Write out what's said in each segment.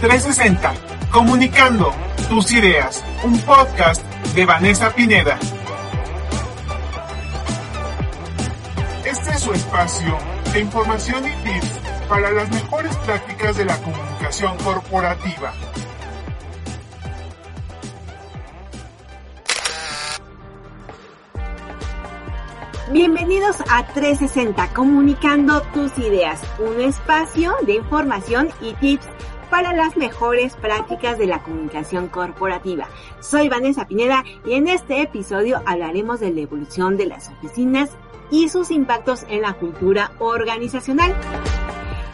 360, comunicando tus ideas, un podcast de Vanessa Pineda. Este es su espacio de información y tips para las mejores prácticas de la comunicación corporativa. Bienvenidos a 360, comunicando tus ideas, un espacio de información y tips para las mejores prácticas de la comunicación corporativa. Soy Vanessa Pineda y en este episodio hablaremos de la evolución de las oficinas y sus impactos en la cultura organizacional.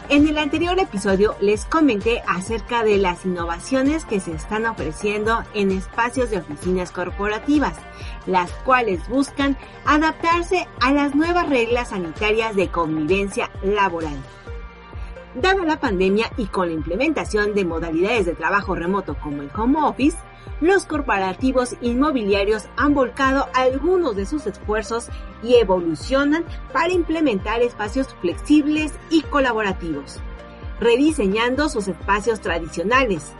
En el anterior episodio les comenté acerca de las innovaciones que se están ofreciendo en espacios de oficinas corporativas, las cuales buscan adaptarse a las nuevas reglas sanitarias de convivencia laboral. Dada la pandemia y con la implementación de modalidades de trabajo remoto como el home office, los corporativos inmobiliarios han volcado algunos de sus esfuerzos y evolucionan para implementar espacios flexibles y colaborativos, rediseñando sus espacios tradicionales,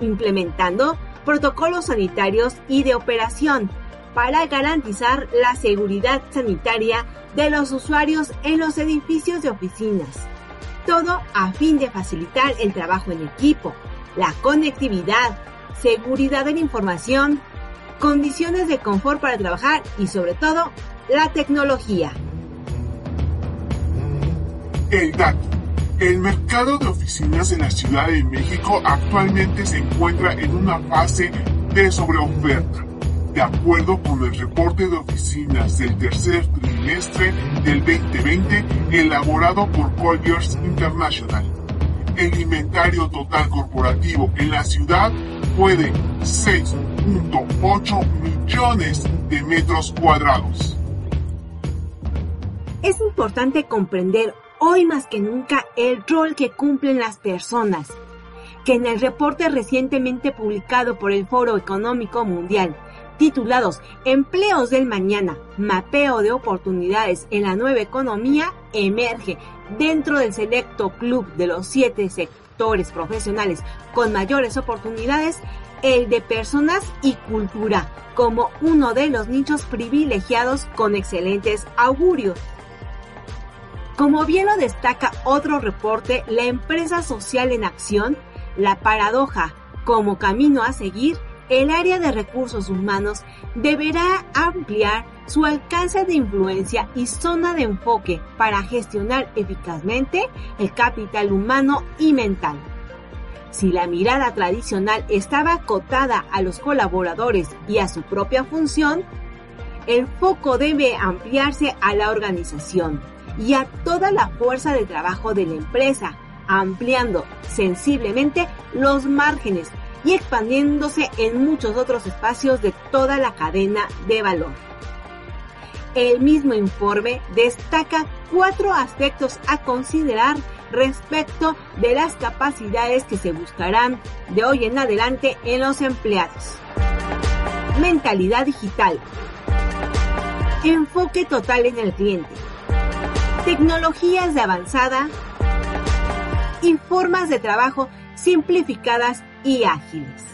implementando protocolos sanitarios y de operación para garantizar la seguridad sanitaria de los usuarios en los edificios de oficinas. Todo a fin de facilitar el trabajo en equipo, la conectividad, seguridad de la información, condiciones de confort para trabajar y sobre todo la tecnología. El dato. El mercado de oficinas en la Ciudad de México actualmente se encuentra en una fase de sobreoferta. De acuerdo con el reporte de oficinas del tercer trimestre del 2020 elaborado por Colliers International, el inventario total corporativo en la ciudad fue de 6.8 millones de metros cuadrados. Es importante comprender hoy más que nunca el rol que cumplen las personas, que en el reporte recientemente publicado por el Foro Económico Mundial, titulados Empleos del Mañana, Mapeo de Oportunidades en la Nueva Economía, emerge dentro del selecto club de los siete sectores profesionales con mayores oportunidades, el de personas y cultura, como uno de los nichos privilegiados con excelentes augurios. Como bien lo destaca otro reporte, la empresa social en acción, la paradoja como camino a seguir, el área de recursos humanos deberá ampliar su alcance de influencia y zona de enfoque para gestionar eficazmente el capital humano y mental. Si la mirada tradicional estaba acotada a los colaboradores y a su propia función, el foco debe ampliarse a la organización y a toda la fuerza de trabajo de la empresa, ampliando sensiblemente los márgenes y expandiéndose en muchos otros espacios de toda la cadena de valor. El mismo informe destaca cuatro aspectos a considerar respecto de las capacidades que se buscarán de hoy en adelante en los empleados. Mentalidad digital. Enfoque total en el cliente. Tecnologías de avanzada y formas de trabajo simplificadas y ágiles.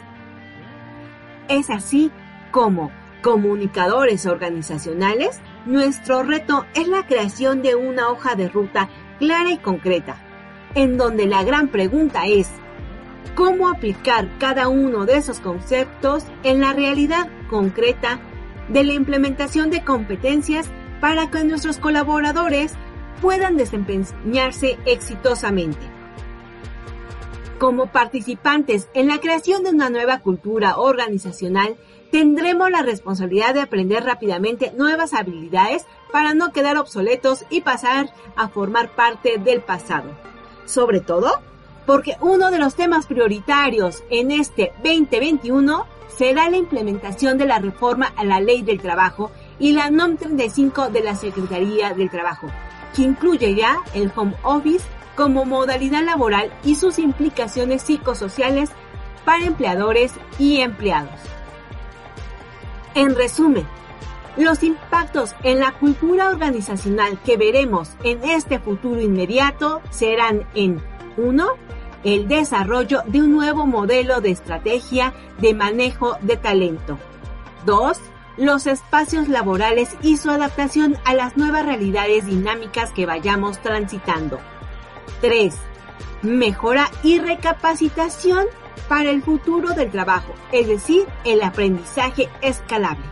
Es así como, comunicadores organizacionales, nuestro reto es la creación de una hoja de ruta clara y concreta, en donde la gran pregunta es, ¿cómo aplicar cada uno de esos conceptos en la realidad concreta de la implementación de competencias para que nuestros colaboradores puedan desempeñarse exitosamente? Como participantes en la creación de una nueva cultura organizacional, tendremos la responsabilidad de aprender rápidamente nuevas habilidades para no quedar obsoletos y pasar a formar parte del pasado. Sobre todo, porque uno de los temas prioritarios en este 2021 será la implementación de la reforma a la ley del trabajo y la NOM 35 de la Secretaría del Trabajo, que incluye ya el home office como modalidad laboral y sus implicaciones psicosociales para empleadores y empleados. En resumen, los impactos en la cultura organizacional que veremos en este futuro inmediato serán en 1. El desarrollo de un nuevo modelo de estrategia de manejo de talento. 2 los espacios laborales y su adaptación a las nuevas realidades dinámicas que vayamos transitando. 3. Mejora y recapacitación para el futuro del trabajo, es decir, el aprendizaje escalable.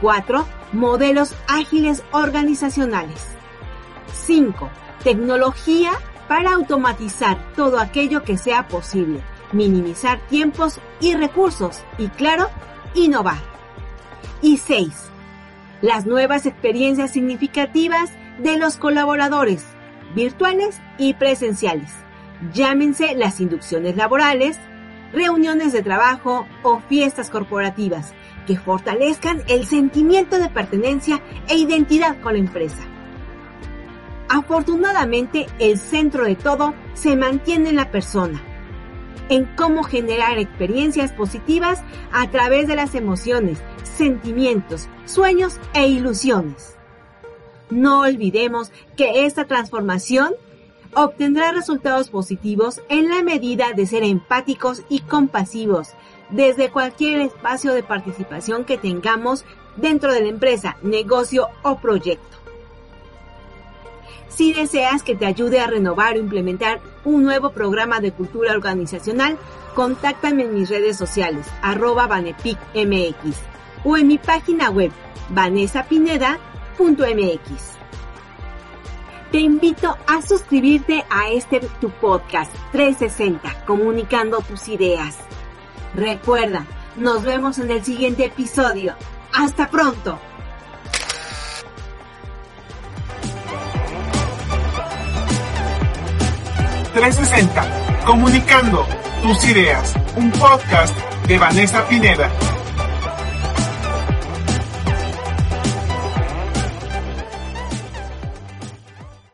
4. Modelos ágiles organizacionales. 5. Tecnología para automatizar todo aquello que sea posible, minimizar tiempos y recursos y, claro, innovar. Y 6. Las nuevas experiencias significativas de los colaboradores, virtuales y presenciales. Llámense las inducciones laborales, reuniones de trabajo o fiestas corporativas que fortalezcan el sentimiento de pertenencia e identidad con la empresa. Afortunadamente, el centro de todo se mantiene en la persona, en cómo generar experiencias positivas a través de las emociones, sentimientos, sueños e ilusiones. No olvidemos que esta transformación obtendrá resultados positivos en la medida de ser empáticos y compasivos desde cualquier espacio de participación que tengamos dentro de la empresa, negocio o proyecto. Si deseas que te ayude a renovar o implementar un nuevo programa de cultura organizacional, contáctame en mis redes sociales, arroba vanepicmx o en mi página web, Te invito a suscribirte a este tu podcast 360, comunicando tus ideas. Recuerda, nos vemos en el siguiente episodio. ¡Hasta pronto! ...360, comunicando tus ideas, un podcast de Vanessa Pineda.